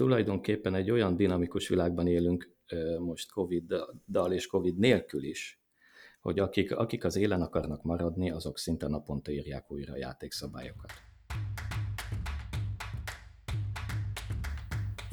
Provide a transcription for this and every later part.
tulajdonképpen egy olyan dinamikus világban élünk most Covid-dal és Covid nélkül is, hogy akik, akik az élen akarnak maradni, azok szinte naponta írják újra a játékszabályokat.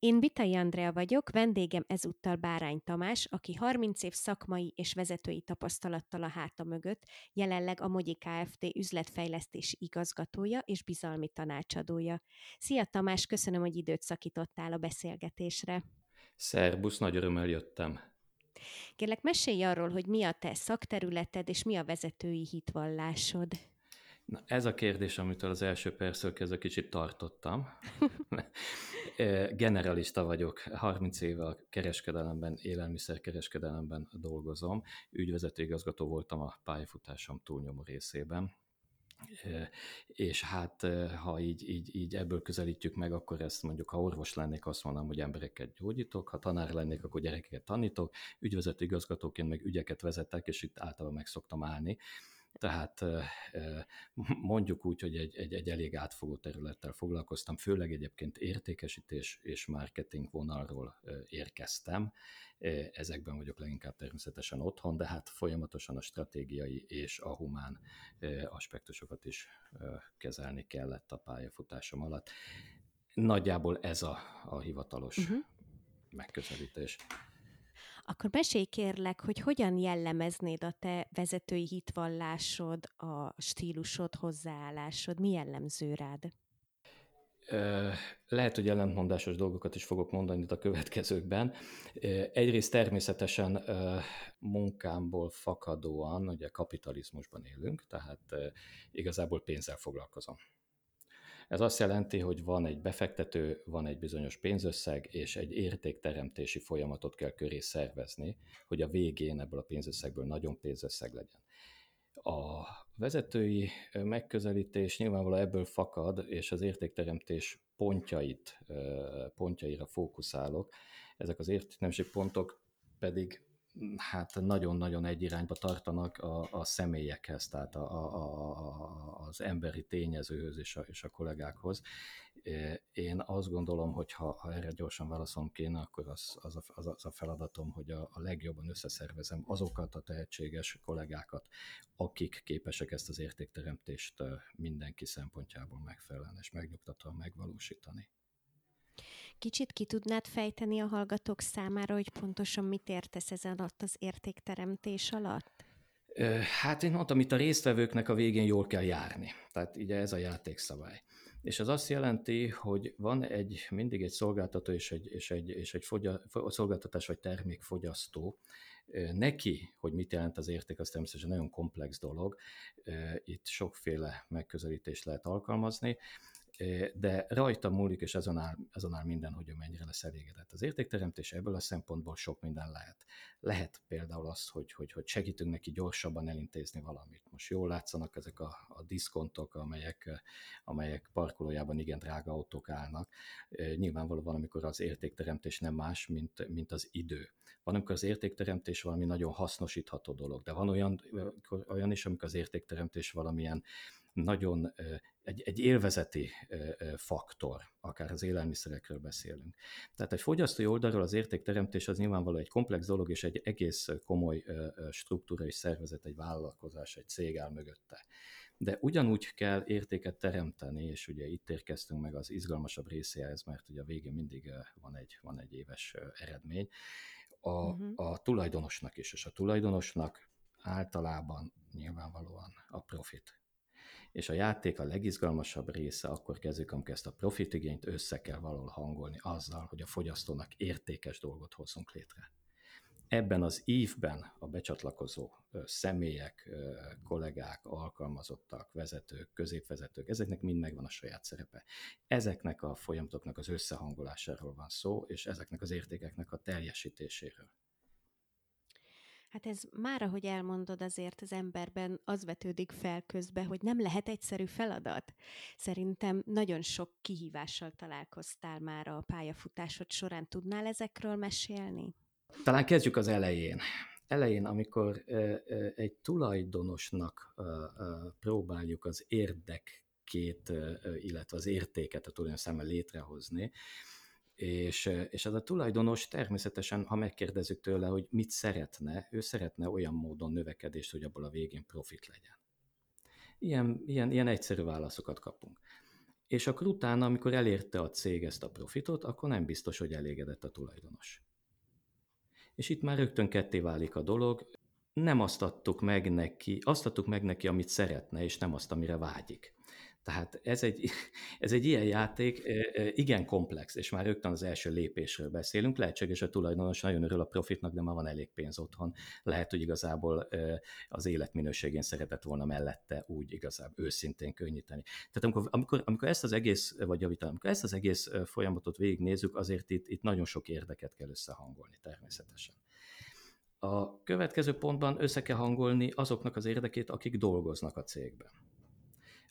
Én Bitai Andrea vagyok, vendégem ezúttal Bárány Tamás, aki 30 év szakmai és vezetői tapasztalattal a háta mögött, jelenleg a Mogyi Kft. üzletfejlesztési igazgatója és bizalmi tanácsadója. Szia Tamás, köszönöm, hogy időt szakítottál a beszélgetésre. Szerbusz, nagy örömmel jöttem. Kérlek, mesélj arról, hogy mi a te szakterületed és mi a vezetői hitvallásod. Na, ez a kérdés, amitől az első percről kezdve kicsit tartottam. Generalista vagyok, 30 éve a kereskedelemben, élelmiszerkereskedelemben dolgozom. Ügyvezető igazgató voltam a pályafutásom túlnyomó részében. És hát, ha így, így, így ebből közelítjük meg, akkor ezt mondjuk, ha orvos lennék, azt mondanám, hogy embereket gyógyítok, ha tanár lennék, akkor gyerekeket tanítok, ügyvezető igazgatóként meg ügyeket vezetek, és itt általában meg szoktam állni. Tehát mondjuk úgy, hogy egy, egy, egy elég átfogó területtel foglalkoztam, főleg egyébként értékesítés és marketing vonalról érkeztem. Ezekben vagyok leginkább természetesen otthon, de hát folyamatosan a stratégiai és a humán aspektusokat is kezelni kellett a pályafutásom alatt. Nagyjából ez a, a hivatalos uh-huh. megközelítés. Akkor mesélj kérlek, hogy hogyan jellemeznéd a te vezetői hitvallásod, a stílusod, hozzáállásod, mi jellemző rád? Lehet, hogy ellentmondásos dolgokat is fogok mondani itt a következőkben. Egyrészt természetesen munkámból fakadóan, ugye kapitalizmusban élünk, tehát igazából pénzzel foglalkozom. Ez azt jelenti, hogy van egy befektető, van egy bizonyos pénzösszeg, és egy értékteremtési folyamatot kell köré szervezni, hogy a végén ebből a pénzösszegből nagyon pénzösszeg legyen. A vezetői megközelítés nyilvánvalóan ebből fakad, és az értékteremtés pontjait, pontjaira fókuszálok. Ezek az értékteremtési pontok pedig hát nagyon-nagyon egy irányba tartanak a, a személyekhez, tehát a, a, a, az emberi tényezőhöz és a, és a kollégákhoz. Én azt gondolom, hogy ha, ha erre gyorsan válaszom kéne, akkor az, az, a, az, az a feladatom, hogy a, a legjobban összeszervezem azokat a tehetséges kollégákat, akik képesek ezt az értékteremtést mindenki szempontjából megfelelően és megnyugtatóan megvalósítani. Kicsit ki tudnád fejteni a hallgatók számára, hogy pontosan mit értesz ezen alatt az értékteremtés alatt? Hát én mondtam, itt a résztvevőknek a végén jól kell járni. Tehát ugye ez a játékszabály. És ez azt jelenti, hogy van egy, mindig egy szolgáltató és egy, és egy, és egy fogya, szolgáltatás vagy termékfogyasztó. Neki, hogy mit jelent az érték, az természetesen nagyon komplex dolog. Itt sokféle megközelítést lehet alkalmazni de rajta múlik, és azon áll, azon áll minden, hogy ő mennyire lesz elégedett. Az értékteremtés ebből a szempontból sok minden lehet. Lehet például az, hogy, hogy, hogy segítünk neki gyorsabban elintézni valamit. Most jól látszanak ezek a, a diszkontok, amelyek, amelyek parkolójában igen drága autók állnak. Nyilvánvaló van, amikor az értékteremtés nem más, mint, mint az idő. Van, amikor az értékteremtés valami nagyon hasznosítható dolog, de van olyan, olyan is, amikor az értékteremtés valamilyen nagyon egy, egy élvezeti faktor, akár az élelmiszerekről beszélünk. Tehát egy fogyasztói oldalról az értékteremtés az nyilvánvaló egy komplex dolog, és egy egész komoly struktúra és szervezet, egy vállalkozás, egy cég áll mögötte. De ugyanúgy kell értéket teremteni, és ugye itt érkeztünk meg az izgalmasabb részéhez, mert ugye a végén mindig van egy, van egy éves eredmény, a, uh-huh. a tulajdonosnak is, és a tulajdonosnak általában nyilvánvalóan a profit és a játék a legizgalmasabb része akkor kezdődik, amikor ezt a profit igényt össze kell valahol hangolni azzal, hogy a fogyasztónak értékes dolgot hozzunk létre. Ebben az ívben a becsatlakozó személyek, kollégák, alkalmazottak, vezetők, középvezetők, ezeknek mind megvan a saját szerepe. Ezeknek a folyamatoknak az összehangolásáról van szó, és ezeknek az értékeknek a teljesítéséről. Hát ez már, ahogy elmondod, azért az emberben az vetődik fel közbe, hogy nem lehet egyszerű feladat. Szerintem nagyon sok kihívással találkoztál már a pályafutásod során. Tudnál ezekről mesélni? Talán kezdjük az elején. Elején, amikor egy tulajdonosnak próbáljuk az érdekét, illetve az értéket a tulajdonos számára létrehozni, és, és az a tulajdonos természetesen, ha megkérdezzük tőle, hogy mit szeretne, ő szeretne olyan módon növekedést, hogy abból a végén profit legyen. Ilyen, ilyen, ilyen egyszerű válaszokat kapunk. És akkor utána, amikor elérte a cég ezt a profitot, akkor nem biztos, hogy elégedett a tulajdonos. És itt már rögtön ketté válik a dolog, nem azt adtuk meg neki, azt adtuk meg neki, amit szeretne, és nem azt, amire vágyik. Tehát ez egy, ez egy ilyen játék, igen komplex, és már rögtön az első lépésről beszélünk. Lehetséges, a tulajdonos nagyon örül a profitnak, de már van elég pénz otthon. Lehet, hogy igazából az életminőségén szeretett volna mellette úgy igazából őszintén könnyíteni. Tehát amikor, amikor, amikor ezt az egész, vagy javítani, amikor ezt az egész folyamatot végignézzük, azért itt, itt nagyon sok érdeket kell összehangolni természetesen. A következő pontban össze kell hangolni azoknak az érdekét, akik dolgoznak a cégben.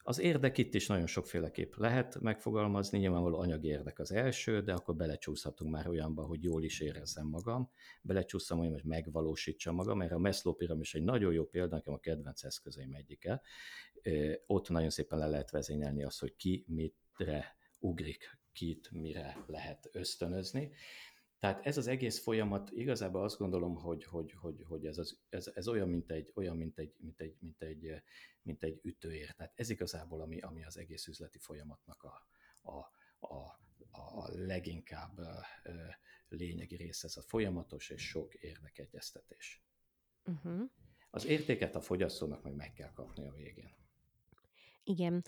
Az érdek itt is nagyon sokféleképp lehet megfogalmazni, nyilvánvaló anyagi érdek az első, de akkor belecsúszhatunk már olyanba, hogy jól is érezzem magam, belecsúszom olyan, hogy megvalósítsam magam, mert a Meszló piramis egy nagyon jó példa, nekem a kedvenc eszközeim egyike. Ott nagyon szépen le lehet vezényelni azt, hogy ki mitre ugrik, kit mire lehet ösztönözni. Tehát ez az egész folyamat igazából azt gondolom, hogy, hogy, hogy, hogy ez, az, ez, ez, olyan, mint egy, olyan mint, egy, mint, egy, mint, egy, mint egy ütőér. Tehát ez igazából, ami, ami az egész üzleti folyamatnak a, a, a, a leginkább lényegi része, ez a folyamatos és sok érdekegyeztetés. Uh-huh. Az értéket a fogyasztónak meg meg kell kapni a végén. Igen.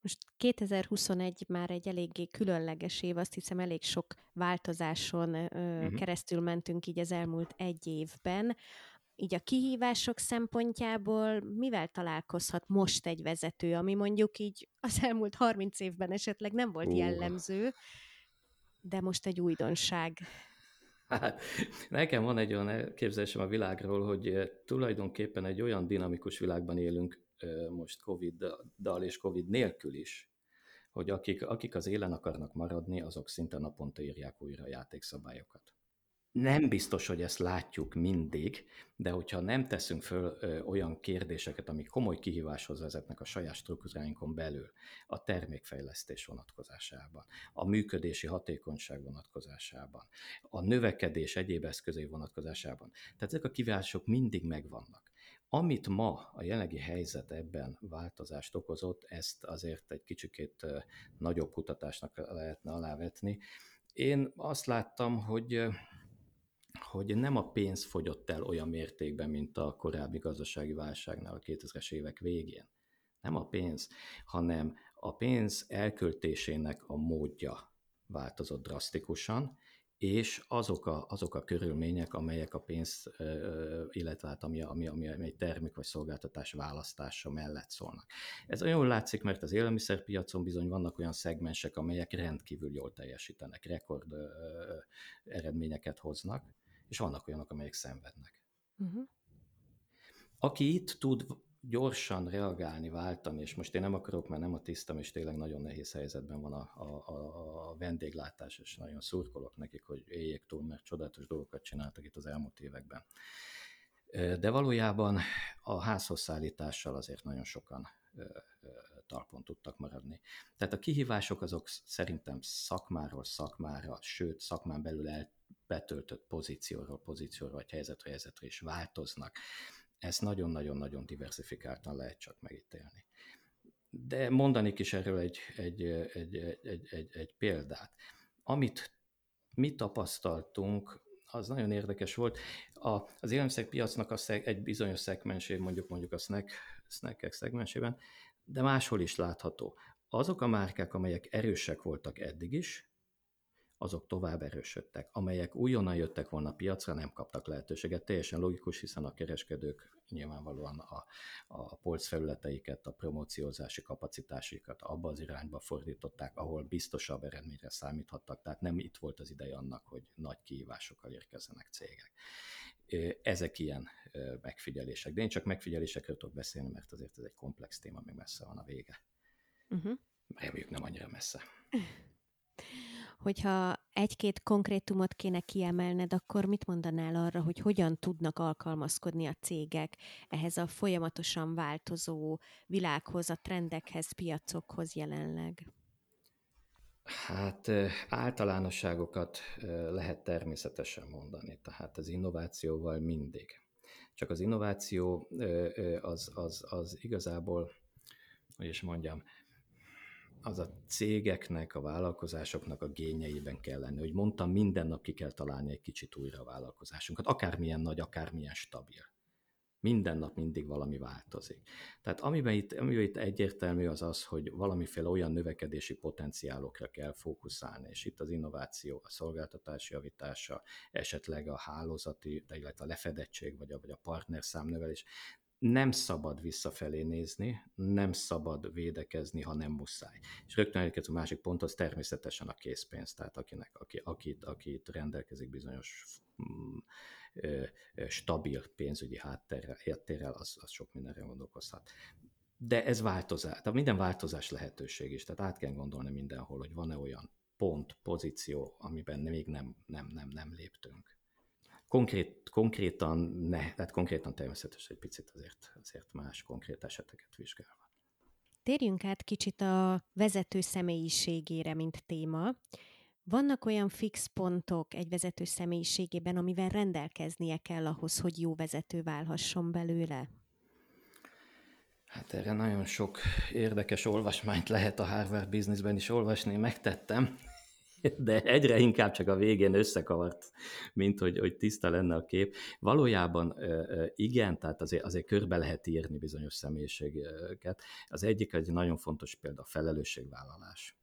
Most 2021 már egy eléggé különleges év, azt hiszem elég sok változáson ö, uh-huh. keresztül mentünk így az elmúlt egy évben. Így a kihívások szempontjából mivel találkozhat most egy vezető, ami mondjuk így az elmúlt 30 évben esetleg nem volt uh. jellemző, de most egy újdonság? Hát, nekem van egy olyan elképzelésem a világról, hogy tulajdonképpen egy olyan dinamikus világban élünk, most Covid-dal és Covid nélkül is, hogy akik, akik az élen akarnak maradni, azok szinte naponta írják újra a játékszabályokat. Nem biztos, hogy ezt látjuk mindig, de hogyha nem teszünk föl olyan kérdéseket, amik komoly kihíváshoz vezetnek a saját struktúráinkon belül, a termékfejlesztés vonatkozásában, a működési hatékonyság vonatkozásában, a növekedés egyéb eszközei vonatkozásában. Tehát ezek a kihívások mindig megvannak. Amit ma a jelenlegi helyzet ebben változást okozott, ezt azért egy kicsikét nagyobb kutatásnak lehetne alávetni. Én azt láttam, hogy hogy nem a pénz fogyott el olyan mértékben, mint a korábbi gazdasági válságnál a 2000-es évek végén. Nem a pénz, hanem a pénz elköltésének a módja változott drasztikusan, és azok a, azok a körülmények, amelyek a pénz, illetve hát ami, ami, ami, ami egy termék vagy szolgáltatás választása mellett szólnak. Ez olyan látszik, mert az élelmiszerpiacon bizony vannak olyan szegmensek, amelyek rendkívül jól teljesítenek, rekord eredményeket hoznak, és vannak olyanok, amelyek szenvednek. Uh-huh. Aki itt tud gyorsan reagálni, váltani, és most én nem akarok, mert nem a tisztam, és tényleg nagyon nehéz helyzetben van a, a, a, vendéglátás, és nagyon szurkolok nekik, hogy éljék túl, mert csodálatos dolgokat csináltak itt az elmúlt években. De valójában a házhoz szállítással azért nagyon sokan talpon tudtak maradni. Tehát a kihívások azok szerintem szakmáról szakmára, sőt szakmán belül el betöltött pozícióról pozícióra, vagy helyzetről helyzetre is változnak. Ezt nagyon-nagyon-nagyon diversifikáltan lehet csak megítélni. De mondanék is erről egy, egy, egy, egy, egy, egy példát. Amit mi tapasztaltunk, az nagyon érdekes volt. A, az élelmiszerpiacnak a szeg, egy bizonyos szegmensében, mondjuk mondjuk a snack, snackek szegmensében, de máshol is látható. Azok a márkák, amelyek erősek voltak eddig is, azok tovább erősödtek. Amelyek újonnan jöttek volna a piacra, nem kaptak lehetőséget. Teljesen logikus, hiszen a kereskedők nyilvánvalóan a, a polc felületeiket, a promóciózási kapacitásikat abba az irányba fordították, ahol biztosabb eredményre számíthattak. Tehát nem itt volt az ideje annak, hogy nagy kihívásokkal érkezzenek cégek. Ezek ilyen megfigyelések. De én csak megfigyelésekről tudok beszélni, mert azért ez egy komplex téma, még messze van a vége. Uh-huh. Reméljük nem annyira messze. Hogyha egy-két konkrétumot kéne kiemelned, akkor mit mondanál arra, hogy hogyan tudnak alkalmazkodni a cégek ehhez a folyamatosan változó világhoz, a trendekhez, piacokhoz jelenleg? Hát általánosságokat lehet természetesen mondani, tehát az innovációval mindig. Csak az innováció az, az, az igazából, hogy is mondjam, az a cégeknek, a vállalkozásoknak a gényeiben kell lenni. Hogy mondtam, minden nap ki kell találni egy kicsit újra a vállalkozásunkat, akármilyen nagy, akármilyen stabil. Minden nap mindig valami változik. Tehát amiben itt, amiben itt egyértelmű az az, hogy valamiféle olyan növekedési potenciálokra kell fókuszálni, és itt az innováció, a szolgáltatási javítása, esetleg a hálózati, illetve a lefedettség, vagy a, vagy a partnerszám növelés, nem szabad visszafelé nézni, nem szabad védekezni, ha nem muszáj. És rögtön elkezdő a másik pont, az természetesen a készpénz, tehát akinek, aki, akit, akit rendelkezik bizonyos mm, ö, stabil pénzügyi háttérrel, háttérrel az, az sok mindenre gondolkozhat. De ez változás, tehát minden változás lehetőség is, tehát át kell gondolni mindenhol, hogy van-e olyan pont, pozíció, amiben még nem, nem, nem, nem léptünk. Konkrét, konkrétan ne, tehát konkrétan természetesen egy picit azért, azért más konkrét eseteket vizsgálva. Térjünk át kicsit a vezető személyiségére, mint téma. Vannak olyan fix pontok egy vezető személyiségében, amivel rendelkeznie kell ahhoz, hogy jó vezető válhasson belőle? Hát erre nagyon sok érdekes olvasmányt lehet a Harvard Businessben is olvasni, megtettem de egyre inkább csak a végén összekavart, mint hogy, hogy tiszta lenne a kép. Valójában igen, tehát azért, azért körbe lehet írni bizonyos személyiségeket. Az egyik egy nagyon fontos példa a felelősségvállalás.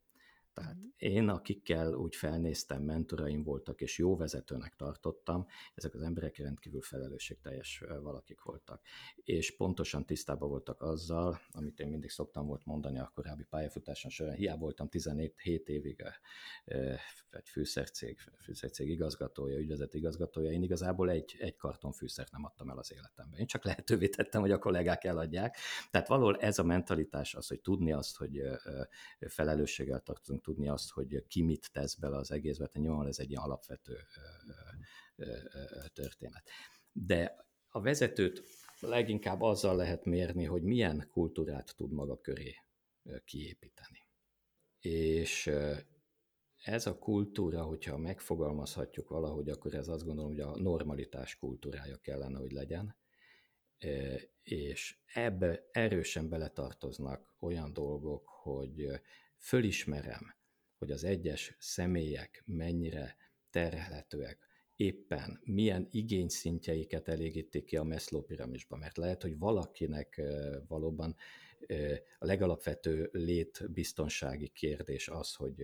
Tehát mm. én, akikkel úgy felnéztem, mentoraim voltak, és jó vezetőnek tartottam, ezek az emberek rendkívül felelősségteljes valakik voltak. És pontosan tisztában voltak azzal, amit én mindig szoktam volt mondani a korábbi pályafutáson során, hiába voltam 17 évig egy fűszercég, fűszercég igazgatója, ügyvezető igazgatója, én igazából egy, egy karton fűszert nem adtam el az életemben. Én csak lehetővé tettem, hogy a kollégák eladják. Tehát valahol ez a mentalitás az, hogy tudni azt, hogy felelősséggel tartozunk, tudni azt, hogy ki mit tesz bele az egészbe, tehát nyilván ez egy ilyen alapvető történet. De a vezetőt leginkább azzal lehet mérni, hogy milyen kultúrát tud maga köré kiépíteni. És ez a kultúra, hogyha megfogalmazhatjuk valahogy, akkor ez azt gondolom, hogy a normalitás kultúrája kellene, hogy legyen, és ebbe erősen beletartoznak olyan dolgok, hogy fölismerem, hogy az egyes személyek mennyire terhelhetőek, éppen milyen igényszintjeiket elégítik ki a Maslow piramisba, mert lehet, hogy valakinek valóban a legalapvető létbiztonsági kérdés az, hogy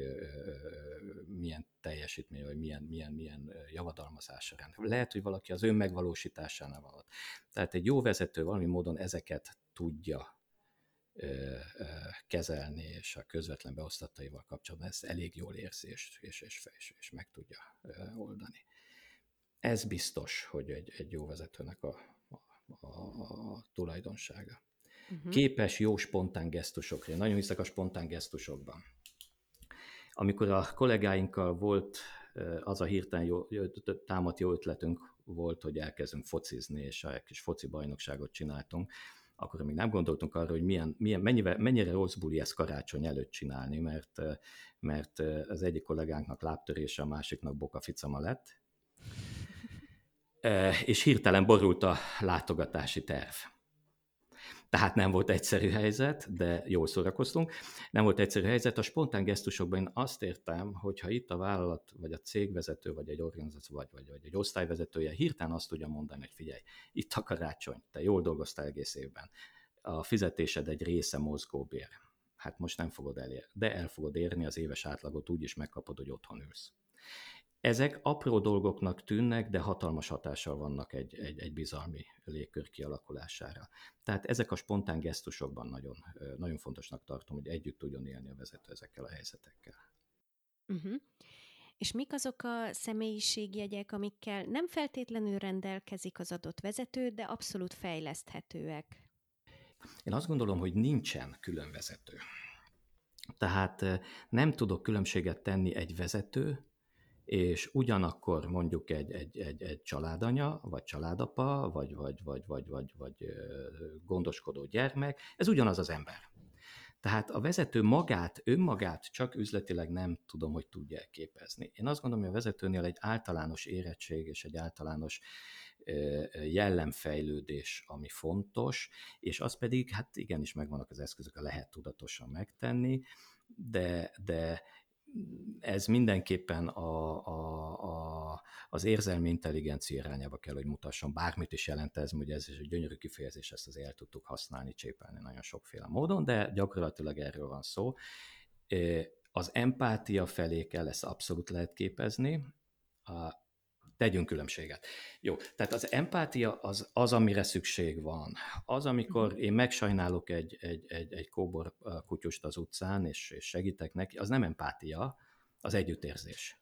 milyen teljesítmény, vagy milyen, milyen, milyen javadalmazásra rend. Lehet, hogy valaki az önmegvalósításánál van. Tehát egy jó vezető valami módon ezeket tudja kezelni, és a közvetlen beosztattaival kapcsolatban ezt elég jól érzi, és, és, és, és, meg tudja oldani. Ez biztos, hogy egy, egy jó vezetőnek a, a, a tulajdonsága. Uh-huh. Képes jó spontán gesztusokra. Én nagyon hiszek a spontán gesztusokban. Amikor a kollégáinkkal volt az a hirtelen jó, támadt jó ötletünk volt, hogy elkezdünk focizni, és egy kis foci bajnokságot csináltunk, akkor még nem gondoltunk arra, hogy milyen, milyen, mennyire, mennyire rossz buli ezt karácsony előtt csinálni, mert, mert az egyik kollégánknak lábtörése, a másiknak bokaficama lett, és hirtelen borult a látogatási terv. Tehát nem volt egyszerű helyzet, de jól szórakoztunk. Nem volt egyszerű helyzet. A spontán gesztusokban én azt értem, hogy ha itt a vállalat, vagy a cégvezető, vagy egy organizáció, vagy, vagy, vagy egy osztályvezetője hirtelen azt tudja mondani, hogy figyelj, itt a karácsony, te jól dolgoztál egész évben. A fizetésed egy része mozgóbér. Hát most nem fogod elérni, de el fogod érni az éves átlagot, úgy is megkapod, hogy otthon ülsz. Ezek apró dolgoknak tűnnek, de hatalmas hatással vannak egy, egy, egy bizalmi légkör kialakulására. Tehát ezek a spontán gesztusokban nagyon, nagyon fontosnak tartom, hogy együtt tudjon élni a vezető ezekkel a helyzetekkel. Uh-huh. És mik azok a személyiségjegyek, amikkel nem feltétlenül rendelkezik az adott vezető, de abszolút fejleszthetőek? Én azt gondolom, hogy nincsen külön vezető. Tehát nem tudok különbséget tenni egy vezető, és ugyanakkor mondjuk egy, egy, egy, egy családanya, vagy családapa, vagy, vagy, vagy, vagy, vagy, vagy gondoskodó gyermek, ez ugyanaz az ember. Tehát a vezető magát, önmagát csak üzletileg nem tudom, hogy tudja képezni. Én azt gondolom, hogy a vezetőnél egy általános érettség és egy általános jellemfejlődés, ami fontos, és az pedig, hát igenis megvannak az eszközök, lehet tudatosan megtenni, de, de ez mindenképpen a, a, a, az érzelmi intelligencia irányába kell, hogy mutasson. Bármit is jelent ez, ugye ez is egy gyönyörű kifejezés, ezt azért el tudtuk használni, csépelni nagyon sokféle módon, de gyakorlatilag erről van szó. Az empátia felé kell ezt abszolút lehet képezni, tegyünk különbséget. Jó, tehát az empátia az, az amire szükség van. Az, amikor mhm. én megsajnálok egy, egy, egy, egy kóbor kutyust az utcán, és, és segítek neki, az nem empátia, az együttérzés.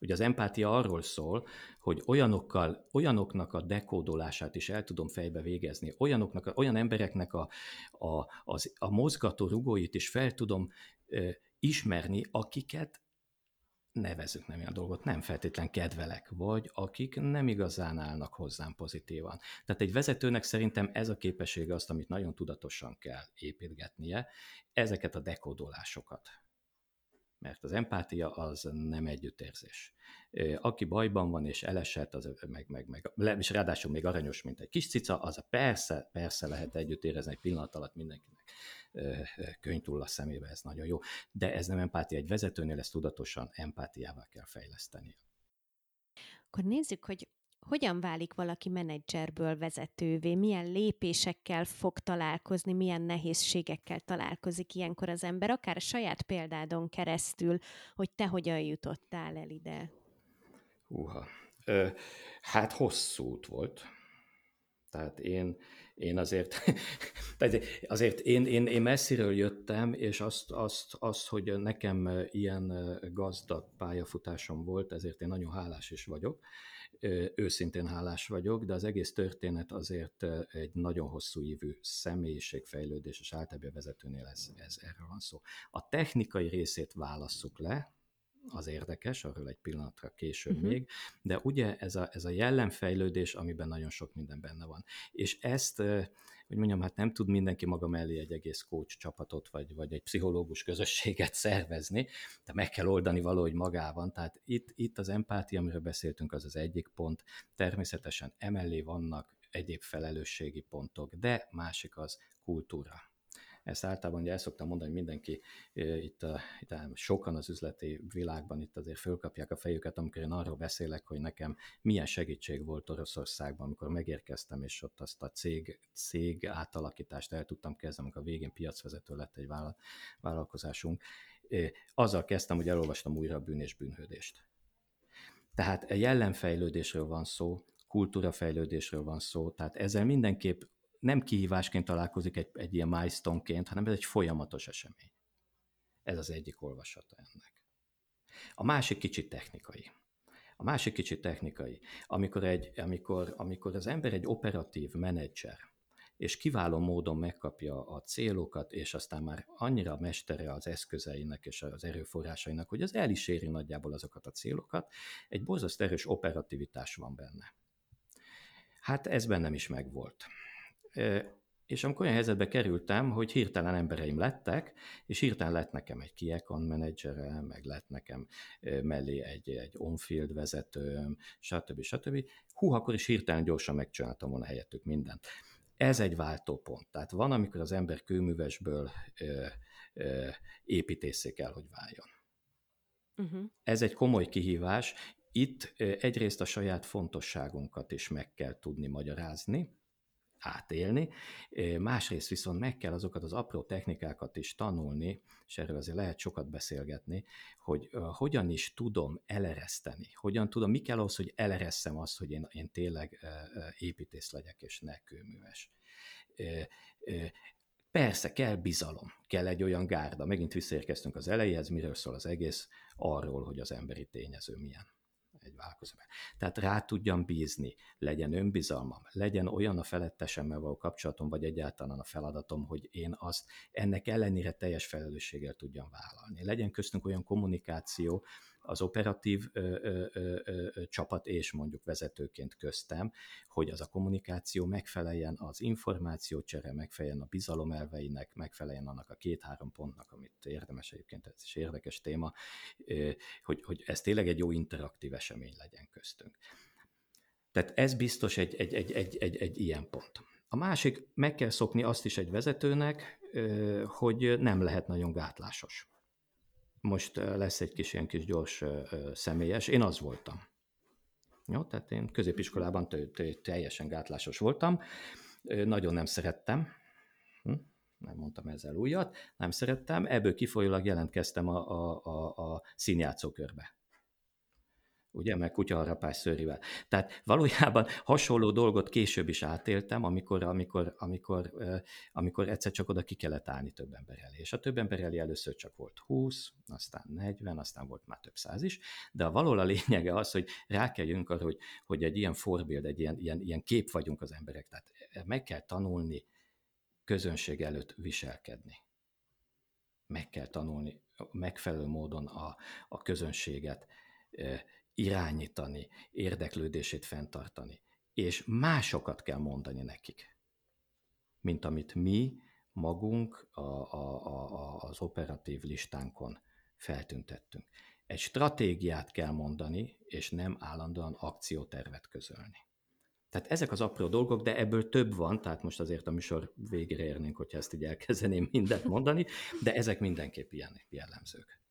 Ugye az empátia arról szól, hogy olyanokkal, olyanoknak a dekódolását is el tudom fejbe végezni, olyanoknak, olyan embereknek a, a, az, a mozgató rugóit is fel tudom ö, ismerni, akiket nevezük nem ilyen dolgot, nem feltétlen kedvelek, vagy akik nem igazán állnak hozzám pozitívan. Tehát egy vezetőnek szerintem ez a képessége azt, amit nagyon tudatosan kell építgetnie, ezeket a dekódolásokat. Mert az empátia az nem együttérzés. Aki bajban van és elesett, az meg, meg, meg, és ráadásul még aranyos, mint egy kis cica, az a persze, persze lehet együtt érezni egy pillanat alatt mindenkinek könyvtúl a szemébe, ez nagyon jó. De ez nem empátia egy vezetőnél, ezt tudatosan empátiával kell fejleszteni. Akkor nézzük, hogy hogyan válik valaki menedzserből vezetővé, milyen lépésekkel fog találkozni, milyen nehézségekkel találkozik ilyenkor az ember, akár a saját példádon keresztül, hogy te hogyan jutottál el ide. Húha. Hát hosszú út volt. Tehát én én azért, azért én, én, én messziről jöttem, és azt, azt, azt, hogy nekem ilyen gazdag pályafutásom volt, ezért én nagyon hálás is vagyok, őszintén hálás vagyok, de az egész történet azért egy nagyon hosszú évű személyiségfejlődés, és általában vezetőnél ez, ez erről van szó. A technikai részét válasszuk le, az érdekes, arról egy pillanatra később uh-huh. még, de ugye ez a, ez a jellemfejlődés, amiben nagyon sok minden benne van. És ezt, hogy mondjam, hát nem tud mindenki maga mellé egy egész coach csapatot, vagy, vagy egy pszichológus közösséget szervezni, de meg kell oldani valahogy magában. Tehát itt, itt az empátia, amiről beszéltünk, az az egyik pont. Természetesen emellé vannak egyéb felelősségi pontok, de másik az kultúra ezt általában ugye el szoktam mondani, hogy mindenki itt, a, itt sokan az üzleti világban itt azért fölkapják a fejüket, amikor én arról beszélek, hogy nekem milyen segítség volt Oroszországban, amikor megérkeztem, és ott azt a cég, cég átalakítást el tudtam kezdeni, amikor a végén piacvezető lett egy vállalkozásunk. Azzal kezdtem, hogy elolvastam újra a bűn és bűnhődést. Tehát jelenfejlődésről van szó, kultúrafejlődésről van szó, tehát ezzel mindenképp nem kihívásként találkozik egy, egy ilyen milestone-ként, hanem ez egy folyamatos esemény. Ez az egyik olvasata ennek. A másik kicsit technikai. A másik kicsit technikai. Amikor, egy, amikor, amikor az ember egy operatív menedzser, és kiváló módon megkapja a célokat, és aztán már annyira mestere az eszközeinek és az erőforrásainak, hogy az el is éri nagyjából azokat a célokat, egy borzasztó erős operativitás van benne. Hát ez bennem is megvolt. És amikor olyan helyzetbe kerültem, hogy hirtelen embereim lettek, és hirtelen lett nekem egy key account menedzsere, meg lett nekem mellé egy, egy on-field vezetőm, stb. stb. Hú, akkor is hirtelen gyorsan megcsináltam volna helyettük mindent. Ez egy váltópont. Tehát van, amikor az ember kőművesből ö, ö, építészé kell, hogy váljon. Uh-huh. Ez egy komoly kihívás. Itt egyrészt a saját fontosságunkat is meg kell tudni magyarázni, átélni. Másrészt viszont meg kell azokat az apró technikákat is tanulni, és erről azért lehet sokat beszélgetni, hogy hogyan is tudom elereszteni, hogyan tudom, mi kell ahhoz, hogy eleresszem azt, hogy én, én tényleg építész legyek, és ne kőműves Persze, kell bizalom, kell egy olyan gárda. Megint visszaérkeztünk az elejéhez, miről szól az egész, arról, hogy az emberi tényező milyen egy vállalkozóban. Tehát rá tudjam bízni, legyen önbizalmam, legyen olyan a felettesemmel való kapcsolatom, vagy egyáltalán a feladatom, hogy én azt ennek ellenére teljes felelősséggel tudjam vállalni. Legyen köztünk olyan kommunikáció, az operatív ö, ö, ö, csapat és mondjuk vezetőként köztem, hogy az a kommunikáció megfeleljen az információcsere, megfeleljen a bizalom elveinek, megfeleljen annak a két-három pontnak, amit érdemes egyébként, ez is érdekes téma, hogy, hogy ez tényleg egy jó interaktív esemény legyen köztünk. Tehát ez biztos egy, egy, egy, egy, egy, egy ilyen pont. A másik, meg kell szokni azt is egy vezetőnek, hogy nem lehet nagyon gátlásos most lesz egy kis ilyen kis gyors személyes, én az voltam. Jó, tehát én középiskolában teljesen gátlásos voltam, nagyon nem szerettem, hm? nem mondtam ezzel újat, nem szerettem, ebből kifolyólag jelentkeztem a, a, a, a színjátszókörbe ugye, meg kutyaharapás szőrivel. Tehát valójában hasonló dolgot később is átéltem, amikor, amikor, amikor, amikor egyszer csak oda ki kellett állni több ember elé. És a több ember elé először csak volt 20, aztán 40, aztán volt már több száz is, de a való a lényege az, hogy rá kell jönk arra, hogy, hogy egy ilyen forbild, egy ilyen, ilyen, ilyen kép vagyunk az emberek. Tehát meg kell tanulni közönség előtt viselkedni. Meg kell tanulni megfelelő módon a, a közönséget irányítani, érdeklődését fenntartani. És másokat kell mondani nekik, mint amit mi magunk a, a, a, az operatív listánkon feltüntettünk. Egy stratégiát kell mondani, és nem állandóan akciótervet közölni. Tehát ezek az apró dolgok, de ebből több van, tehát most azért a műsor végére érnénk, hogyha ezt így elkezdeném mindent mondani, de ezek mindenképp ilyen jellemzők.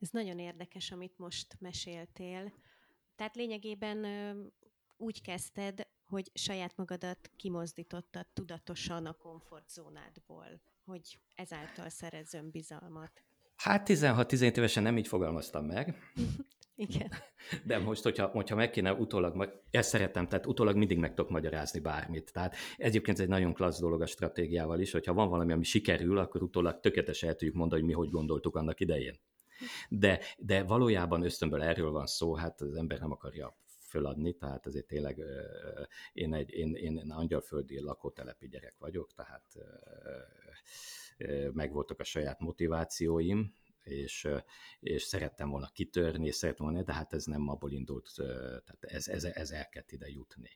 Ez nagyon érdekes, amit most meséltél. Tehát lényegében úgy kezdted, hogy saját magadat kimozdítottad tudatosan a komfortzónádból, hogy ezáltal szerez önbizalmat. Hát 16-17 évesen nem így fogalmaztam meg. Igen. De most, hogyha, hogyha meg kéne utólag, ezt szeretem, tehát utólag mindig meg tudok magyarázni bármit. Tehát ez egyébként egy nagyon klassz dolog a stratégiával is, hogyha van valami, ami sikerül, akkor utólag tökéletesen el tudjuk mondani, hogy mi hogy gondoltuk annak idején. De, de valójában ösztönből erről van szó, hát az ember nem akarja föladni, tehát ezért tényleg én egy én, én angyalföldi lakótelepi gyerek vagyok, tehát megvoltak a saját motivációim, és, és szerettem volna kitörni, szerettem volna, de hát ez nem abból indult, tehát ez, ez, ez el kellett ide jutni.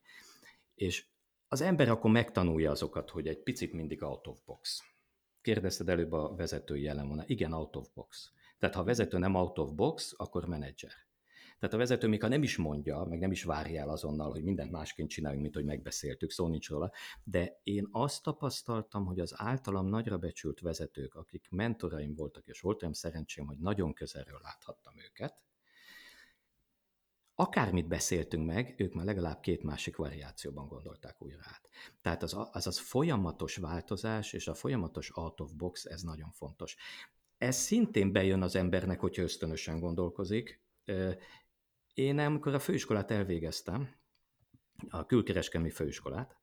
És az ember akkor megtanulja azokat, hogy egy picit mindig out of box. Kérdezted előbb a vezetői jelen volna. Igen, out of box. Tehát ha a vezető nem out of box, akkor menedzser. Tehát a vezető még ha nem is mondja, meg nem is várja el azonnal, hogy mindent másként csináljunk, mint hogy megbeszéltük, szó nincs róla, de én azt tapasztaltam, hogy az általam nagyra becsült vezetők, akik mentoraim voltak, és volt olyan szerencsém, hogy nagyon közelről láthattam őket, akármit beszéltünk meg, ők már legalább két másik variációban gondolták újra át. Tehát az, az az folyamatos változás és a folyamatos out of box, ez nagyon fontos ez szintén bejön az embernek, hogyha ösztönösen gondolkozik. Én amikor a főiskolát elvégeztem, a külkereskedelmi főiskolát,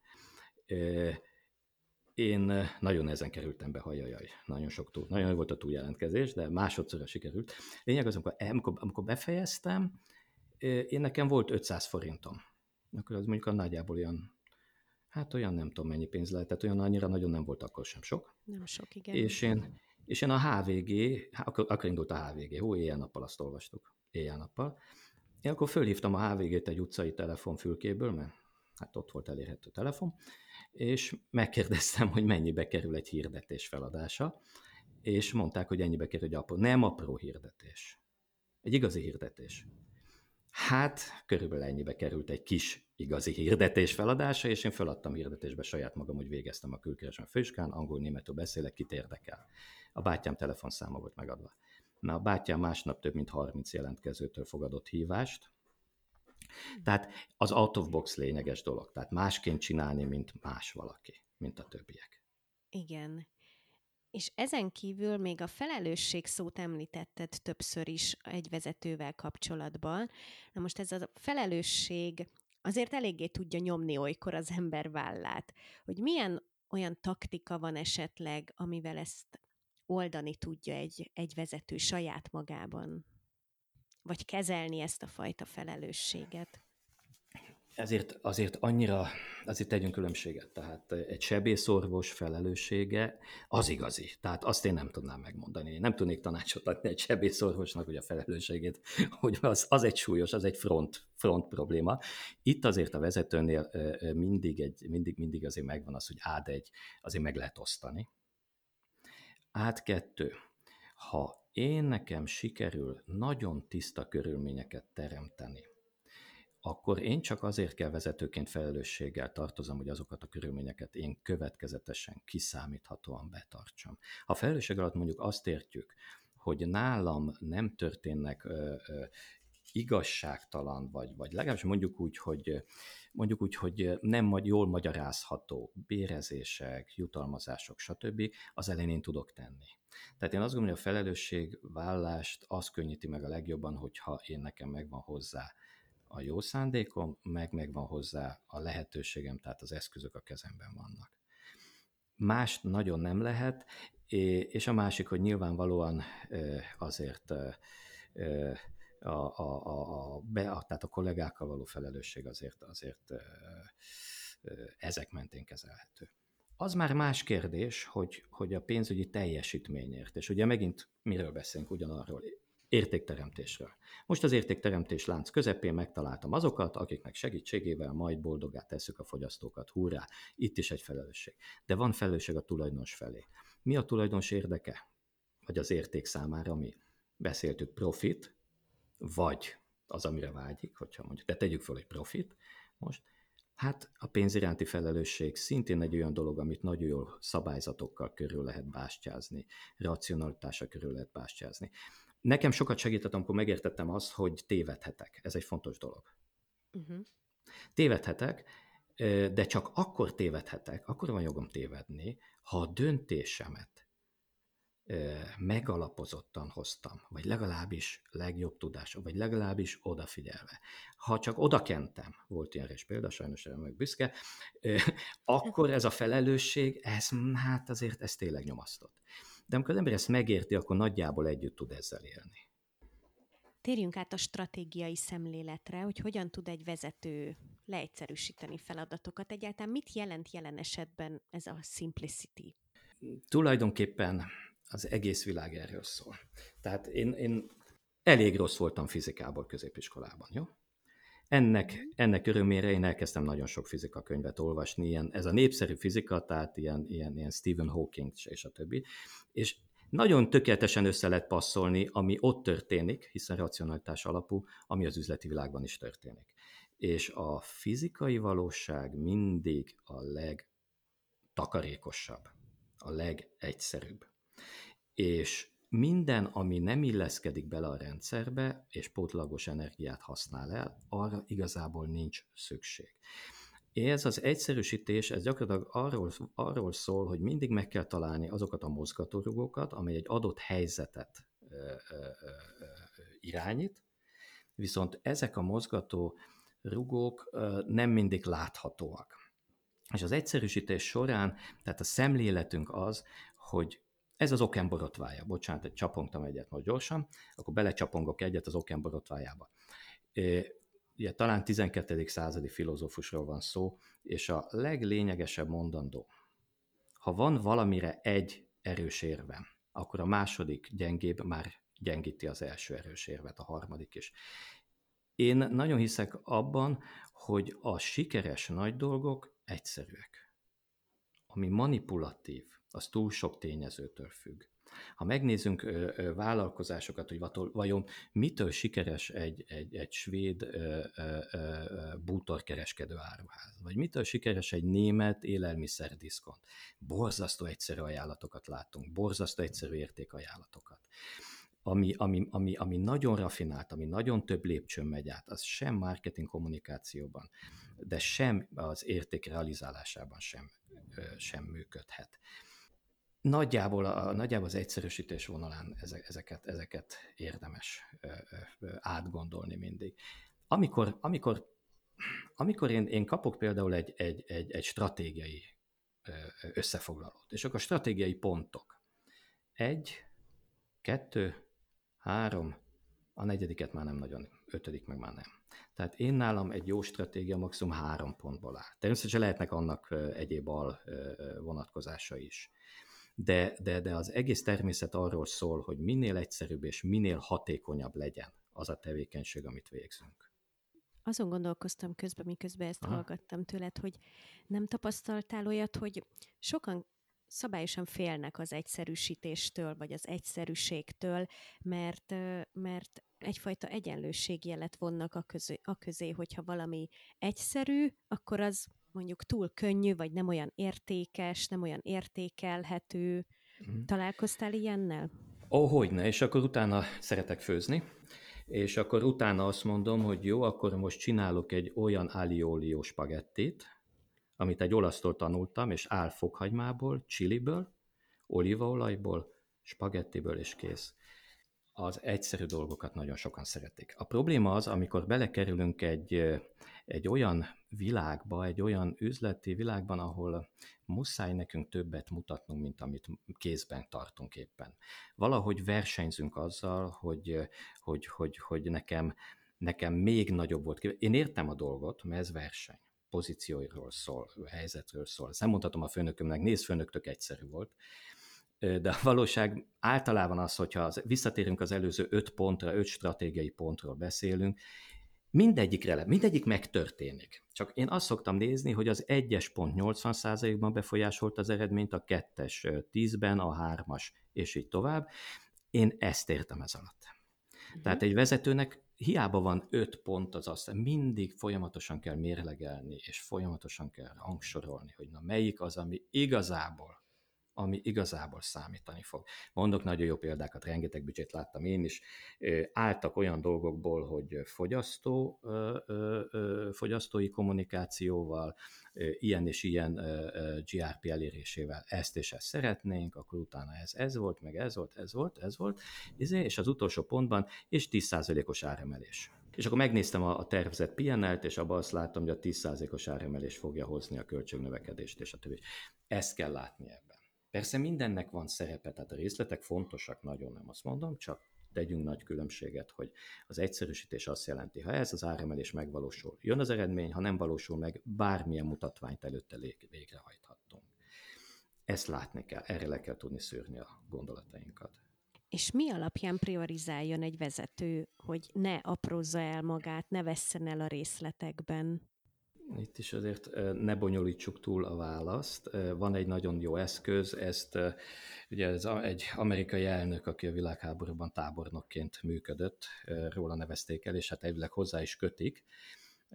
én nagyon ezen kerültem be, hajajaj, nagyon sok túl, nagyon volt a túljelentkezés, de másodszorra sikerült. Lényeg az, amikor, amikor, amikor befejeztem, én nekem volt 500 forintom. Akkor az mondjuk a nagyjából olyan, hát olyan nem tudom mennyi pénz lehetett, olyan annyira nagyon nem volt akkor sem sok. Nem sok, igen. És én, és én a HVG, akkor, akkor indult a HVG, hó, éjjel-nappal azt olvastuk, éjjel-nappal. Én akkor fölhívtam a HVG-t egy utcai telefonfülkéből, mert hát ott volt elérhető telefon, és megkérdeztem, hogy mennyibe kerül egy hirdetés feladása, és mondták, hogy ennyibe kerül egy apró, nem apró hirdetés. Egy igazi hirdetés. Hát, körülbelül ennyibe került egy kis igazi hirdetés feladása, és én feladtam hirdetésbe saját magam, hogy végeztem a külkereskedelmi főiskán, angol, németül beszélek, kit érdekel. A bátyám telefonszáma volt megadva. Na, a bátyám másnap több mint 30 jelentkezőtől fogadott hívást, tehát az out of box lényeges dolog, tehát másként csinálni, mint más valaki, mint a többiek. Igen. És ezen kívül még a felelősség szót említetted többször is egy vezetővel kapcsolatban. Na most ez a felelősség azért eléggé tudja nyomni olykor az ember vállát, hogy milyen olyan taktika van esetleg, amivel ezt oldani tudja egy, egy vezető saját magában? Vagy kezelni ezt a fajta felelősséget? ezért azért annyira, azért tegyünk különbséget. Tehát egy sebészorvos felelőssége az igazi. Tehát azt én nem tudnám megmondani. Én nem tudnék tanácsot adni egy sebészorvosnak, hogy a felelősségét, hogy az, az egy súlyos, az egy front, front probléma. Itt azért a vezetőnél mindig, egy, mindig, mindig azért megvan az, hogy ád egy, azért meg lehet osztani. Át kettő. Ha én nekem sikerül nagyon tiszta körülményeket teremteni, akkor én csak azért kell vezetőként felelősséggel tartozom, hogy azokat a körülményeket én következetesen, kiszámíthatóan betartsam. Ha felelősség alatt mondjuk azt értjük, hogy nálam nem történnek ö, ö, igazságtalan, vagy, vagy legalábbis mondjuk úgy, hogy mondjuk úgy, hogy nem jól magyarázható bérezések, jutalmazások, stb., az elején én tudok tenni. Tehát én azt gondolom, hogy a felelősségvállást az könnyíti meg a legjobban, hogyha én nekem megvan hozzá a jó szándékom, meg megvan hozzá a lehetőségem, tehát az eszközök a kezemben vannak. Mást nagyon nem lehet, és a másik, hogy nyilvánvalóan azért a, a, a, a, be, a, tehát a kollégákkal való felelősség azért, azért ezek mentén kezelhető. Az már más kérdés, hogy, hogy a pénzügyi teljesítményért, és ugye megint miről beszélünk ugyanarról, értékteremtésről. Most az értékteremtés lánc közepén megtaláltam azokat, akiknek segítségével majd boldogát tesszük a fogyasztókat. Hurrá! Itt is egy felelősség. De van felelősség a tulajdonos felé. Mi a tulajdonos érdeke? Vagy az érték számára mi? Beszéltük profit, vagy az, amire vágyik, hogyha mondjuk, de tegyük fel, hogy profit most, Hát a pénz iránti felelősség szintén egy olyan dolog, amit nagyon jól szabályzatokkal körül lehet bástyázni, racionalitása körül lehet bástyázni. Nekem sokat segített, amikor megértettem azt, hogy tévedhetek. Ez egy fontos dolog. Uh-huh. Tévedhetek, de csak akkor tévedhetek, akkor van jogom tévedni, ha a döntésemet megalapozottan hoztam, vagy legalábbis legjobb tudásom, vagy legalábbis odafigyelve. Ha csak odakentem, volt ilyen is példa, sajnos erre meg büszke, akkor ez a felelősség, ez hát azért ez tényleg nyomasztott. De amikor az ember ezt megérti, akkor nagyjából együtt tud ezzel élni. Térjünk át a stratégiai szemléletre, hogy hogyan tud egy vezető leegyszerűsíteni feladatokat. Egyáltalán mit jelent jelen esetben ez a simplicity? Tulajdonképpen az egész világ erről szól. Tehát én, én elég rossz voltam fizikából középiskolában, jó? Ennek, ennek örömére én elkezdtem nagyon sok fizika könyvet olvasni, ilyen, ez a népszerű fizika, tehát ilyen, ilyen, ilyen Stephen Hawking és a többi, és nagyon tökéletesen össze lehet passzolni, ami ott történik, hiszen racionalitás alapú, ami az üzleti világban is történik. És a fizikai valóság mindig a legtakarékosabb, a legegyszerűbb. És minden, ami nem illeszkedik bele a rendszerbe, és pótlagos energiát használ el, arra igazából nincs szükség. Ez az egyszerűsítés, ez gyakorlatilag arról, arról szól, hogy mindig meg kell találni azokat a mozgatórugókat, amely egy adott helyzetet ö, ö, ö, irányít, viszont ezek a mozgató rugók nem mindig láthatóak. És az egyszerűsítés során, tehát a szemléletünk az, hogy ez az oken borotvája. Bocsánat, egy csapongtam egyet most gyorsan, akkor belecsapongok egyet az oken borotvájába. Ugye talán 12. századi filozófusról van szó, és a leglényegesebb mondandó, ha van valamire egy erős érvem, akkor a második gyengébb már gyengíti az első erős érvet, a harmadik is. Én nagyon hiszek abban, hogy a sikeres nagy dolgok egyszerűek. Ami manipulatív, az túl sok tényezőtől függ. Ha megnézzünk ö, ö, vállalkozásokat, hogy vatol, vajon mitől sikeres egy, egy, egy svéd ö, ö, ö, bútorkereskedő áruház, vagy mitől sikeres egy német élelmiszerdiszkont. Borzasztó egyszerű ajánlatokat látunk, borzasztó egyszerű értékajánlatokat. Ami, ami, ami, ami nagyon rafinált, ami nagyon több lépcsőn megy át, az sem marketing kommunikációban, de sem az érték realizálásában sem, sem működhet nagyjából, a, nagyjából az egyszerűsítés vonalán ezeket, ezeket érdemes átgondolni mindig. Amikor, amikor, amikor én, én kapok például egy, egy, egy, egy stratégiai összefoglalót. És akkor stratégiai pontok. Egy, kettő, három, a negyediket már nem nagyon, ötödik meg már nem. Tehát én nálam egy jó stratégia maximum három pontból áll. Természetesen lehetnek annak egyéb al vonatkozása is. De, de, de az egész természet arról szól, hogy minél egyszerűbb és minél hatékonyabb legyen az a tevékenység, amit végzünk. Azon gondolkoztam közben, miközben ezt Aha. hallgattam tőled, hogy nem tapasztaltál olyat, hogy sokan szabályosan félnek az egyszerűsítéstől, vagy az egyszerűségtől, mert, mert egyfajta egyenlőségjelet vonnak a közé, a közé, hogyha valami egyszerű, akkor az mondjuk túl könnyű, vagy nem olyan értékes, nem olyan értékelhető. Mm. Találkoztál ilyennel? Ó, oh, hogyne, és akkor utána szeretek főzni, és akkor utána azt mondom, hogy jó, akkor most csinálok egy olyan aliolio spagettit, amit egy olasztól tanultam, és áll fokhagymából, chiliből, olívaolajból, spagettiből, és kész az egyszerű dolgokat nagyon sokan szeretik. A probléma az, amikor belekerülünk egy, egy olyan világba, egy olyan üzleti világban, ahol muszáj nekünk többet mutatnunk, mint amit kézben tartunk éppen. Valahogy versenyzünk azzal, hogy, hogy, hogy, hogy nekem, nekem még nagyobb volt. Én értem a dolgot, mert ez verseny pozícióiról szól, helyzetről szól. Ezt nem mondhatom a főnökömnek, nézd főnök, tök egyszerű volt, de a valóság általában az, hogyha visszatérünk az előző öt pontra, öt stratégiai pontról beszélünk, mindegyikre, mindegyik megtörténik. Csak én azt szoktam nézni, hogy az egyes pont 80%-ban befolyásolt az eredményt, a kettes 10-ben, a hármas, és így tovább. Én ezt értem ez alatt. Tehát egy vezetőnek hiába van öt pont az azt, mindig folyamatosan kell mérlegelni, és folyamatosan kell rangsorolni, hogy na melyik az, ami igazából ami igazából számítani fog. Mondok nagyon jó példákat, rengeteg büdzsét láttam én is. Álltak olyan dolgokból, hogy fogyasztó, fogyasztói kommunikációval, ilyen és ilyen GRP elérésével ezt és ezt szeretnénk, akkor utána ez, ez volt, meg ez volt, ez volt, ez volt, izé, és az utolsó pontban, és 10%-os áremelés. És akkor megnéztem a, tervezett PNL-t, és abban azt láttam, hogy a 10%-os áremelés fogja hozni a költségnövekedést, és a többi. Ezt kell látni ebben. Persze mindennek van szerepe, tehát a részletek fontosak, nagyon nem azt mondom, csak tegyünk nagy különbséget, hogy az egyszerűsítés azt jelenti, ha ez az áremelés megvalósul, jön az eredmény, ha nem valósul meg, bármilyen mutatványt előtte végrehajthatunk. Ezt látni kell, erre le kell tudni szűrni a gondolatainkat. És mi alapján priorizáljon egy vezető, hogy ne aprózza el magát, ne vesszen el a részletekben? Itt is azért ne bonyolítsuk túl a választ. Van egy nagyon jó eszköz, ezt ugye ez egy amerikai elnök, aki a világháborúban tábornokként működött, róla nevezték el, és hát elvileg hozzá is kötik,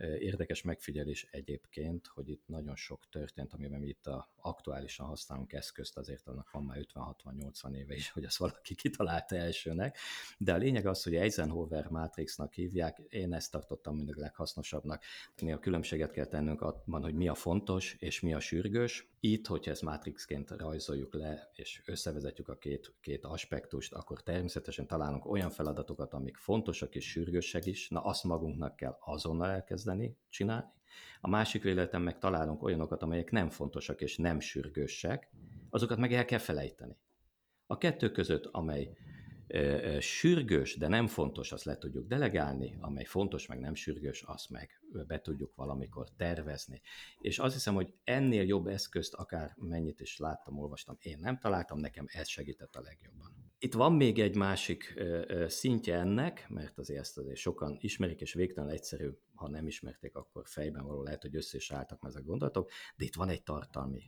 Érdekes megfigyelés egyébként, hogy itt nagyon sok történt, amiben mi itt a aktuálisan használunk eszközt, azért annak van már 50-60-80 éve is, hogy azt valaki kitalálta elsőnek, de a lényeg az, hogy Eisenhower Matrixnak hívják, én ezt tartottam mindig leghasznosabbnak. A különbséget kell tennünk abban, hogy mi a fontos és mi a sürgős. Itt, hogyha ezt Matrixként rajzoljuk le, és összevezetjük a két, két aspektust, akkor természetesen találunk olyan feladatokat, amik fontosak és sürgősek is, na azt magunknak kell azonnal elkezdeni csinálni, a másik véletlen meg találunk olyanokat, amelyek nem fontosak és nem sürgősek, azokat meg el kell felejteni. A kettő között, amely sürgős, de nem fontos, azt le tudjuk delegálni, amely fontos, meg nem sürgős, azt meg be tudjuk valamikor tervezni. És azt hiszem, hogy ennél jobb eszközt, akár mennyit is láttam, olvastam, én nem találtam, nekem ez segített a legjobban. Itt van még egy másik szintje ennek, mert azért ezt azért sokan ismerik, és végtelen egyszerű, ha nem ismerték, akkor fejben való lehet, hogy össze is álltak ezek a gondolatok, de itt van egy tartalmi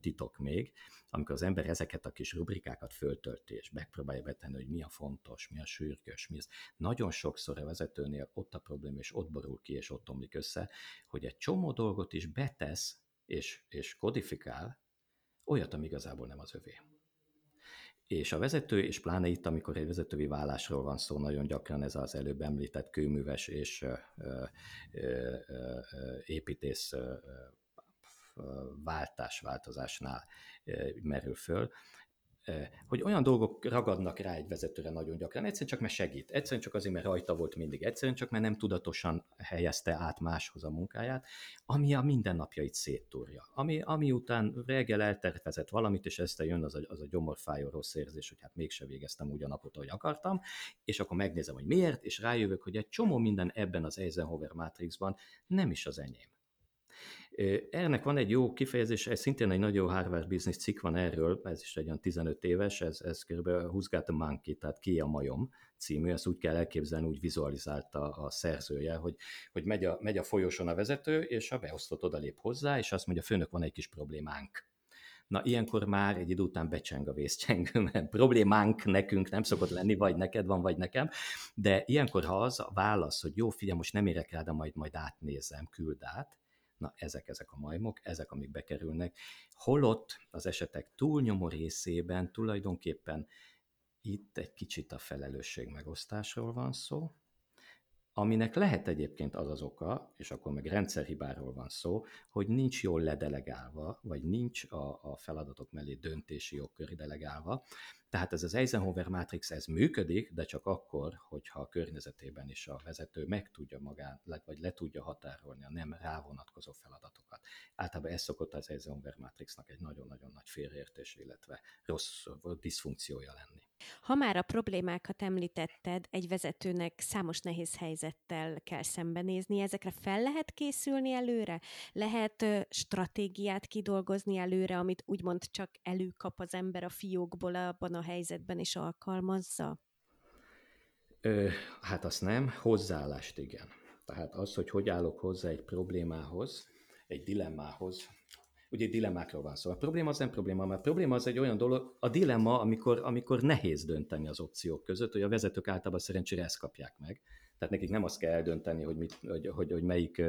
titok még, amikor az ember ezeket a kis rubrikákat föltölti, és megpróbálja betenni, hogy mi a fontos, mi a sürgős, mi az. Nagyon sokszor a vezetőnél ott a probléma, és ott borul ki, és ott omlik össze, hogy egy csomó dolgot is betesz, és, és kodifikál, olyat, ami igazából nem az övé. És a vezető, és pláne itt, amikor egy vezetői vállásról van szó, nagyon gyakran ez az előbb említett kőműves és építész váltás, változásnál merül föl. Hogy olyan dolgok ragadnak rá egy vezetőre nagyon gyakran, egyszerűen csak mert segít, egyszerűen csak azért, mert rajta volt mindig, egyszerűen csak mert nem tudatosan helyezte át máshoz a munkáját, ami a mindennapjait széttúrja. Ami, ami után reggel eltervezett valamit, és ezt jön az a, az a gyomorfájó rossz érzés, hogy hát mégse végeztem úgy a napot, ahogy akartam, és akkor megnézem, hogy miért, és rájövök, hogy egy csomó minden ebben az Eisenhower Matrixban nem is az enyém. Ennek van egy jó kifejezés, ez szintén egy nagyon Harvard Business cikk van erről, ez is egy olyan 15 éves, ez, ez kb. Who's Got a Monkey, tehát ki a majom című, ezt úgy kell elképzelni, úgy vizualizálta a szerzője, hogy, hogy megy, a, megy a folyosón a vezető, és a beosztott odalép hozzá, és azt mondja, főnök, van egy kis problémánk. Na, ilyenkor már egy idő után becseng a vészcsengő, mert problémánk nekünk nem szokott lenni, vagy neked van, vagy nekem, de ilyenkor, ha az a válasz, hogy jó, figyelj, most nem érek rá, de majd, majd átnézem, küld át, Na, ezek, ezek a majmok, ezek, amik bekerülnek. Holott az esetek túlnyomó részében tulajdonképpen itt egy kicsit a felelősség megosztásról van szó, aminek lehet egyébként az az oka, és akkor meg rendszerhibáról van szó, hogy nincs jól ledelegálva, vagy nincs a, a feladatok mellé döntési jogkör delegálva. Tehát ez az Eisenhower Matrix, ez működik, de csak akkor, hogyha a környezetében is a vezető meg tudja magát, vagy le tudja határolni a nem rávonatkozó feladatokat. Általában ez szokott az Eisenhower Matrixnak egy nagyon-nagyon nagy félreértés, illetve rossz diszfunkciója lenni. Ha már a problémákat említetted, egy vezetőnek számos nehéz helyzettel kell szembenézni. Ezekre fel lehet készülni előre? Lehet stratégiát kidolgozni előre, amit úgymond csak előkap az ember a fiókból abban a helyzetben és alkalmazza? Ö, hát azt nem, hozzáállást igen. Tehát az, hogy hogy állok hozzá egy problémához, egy dilemmához, ugye dilemmákról van szó. A probléma az nem probléma, mert a probléma az egy olyan dolog, a dilemma, amikor, amikor nehéz dönteni az opciók között, hogy a vezetők általában szerencsére ezt kapják meg. Tehát nekik nem azt kell eldönteni, hogy, mit, hogy, hogy, hogy melyik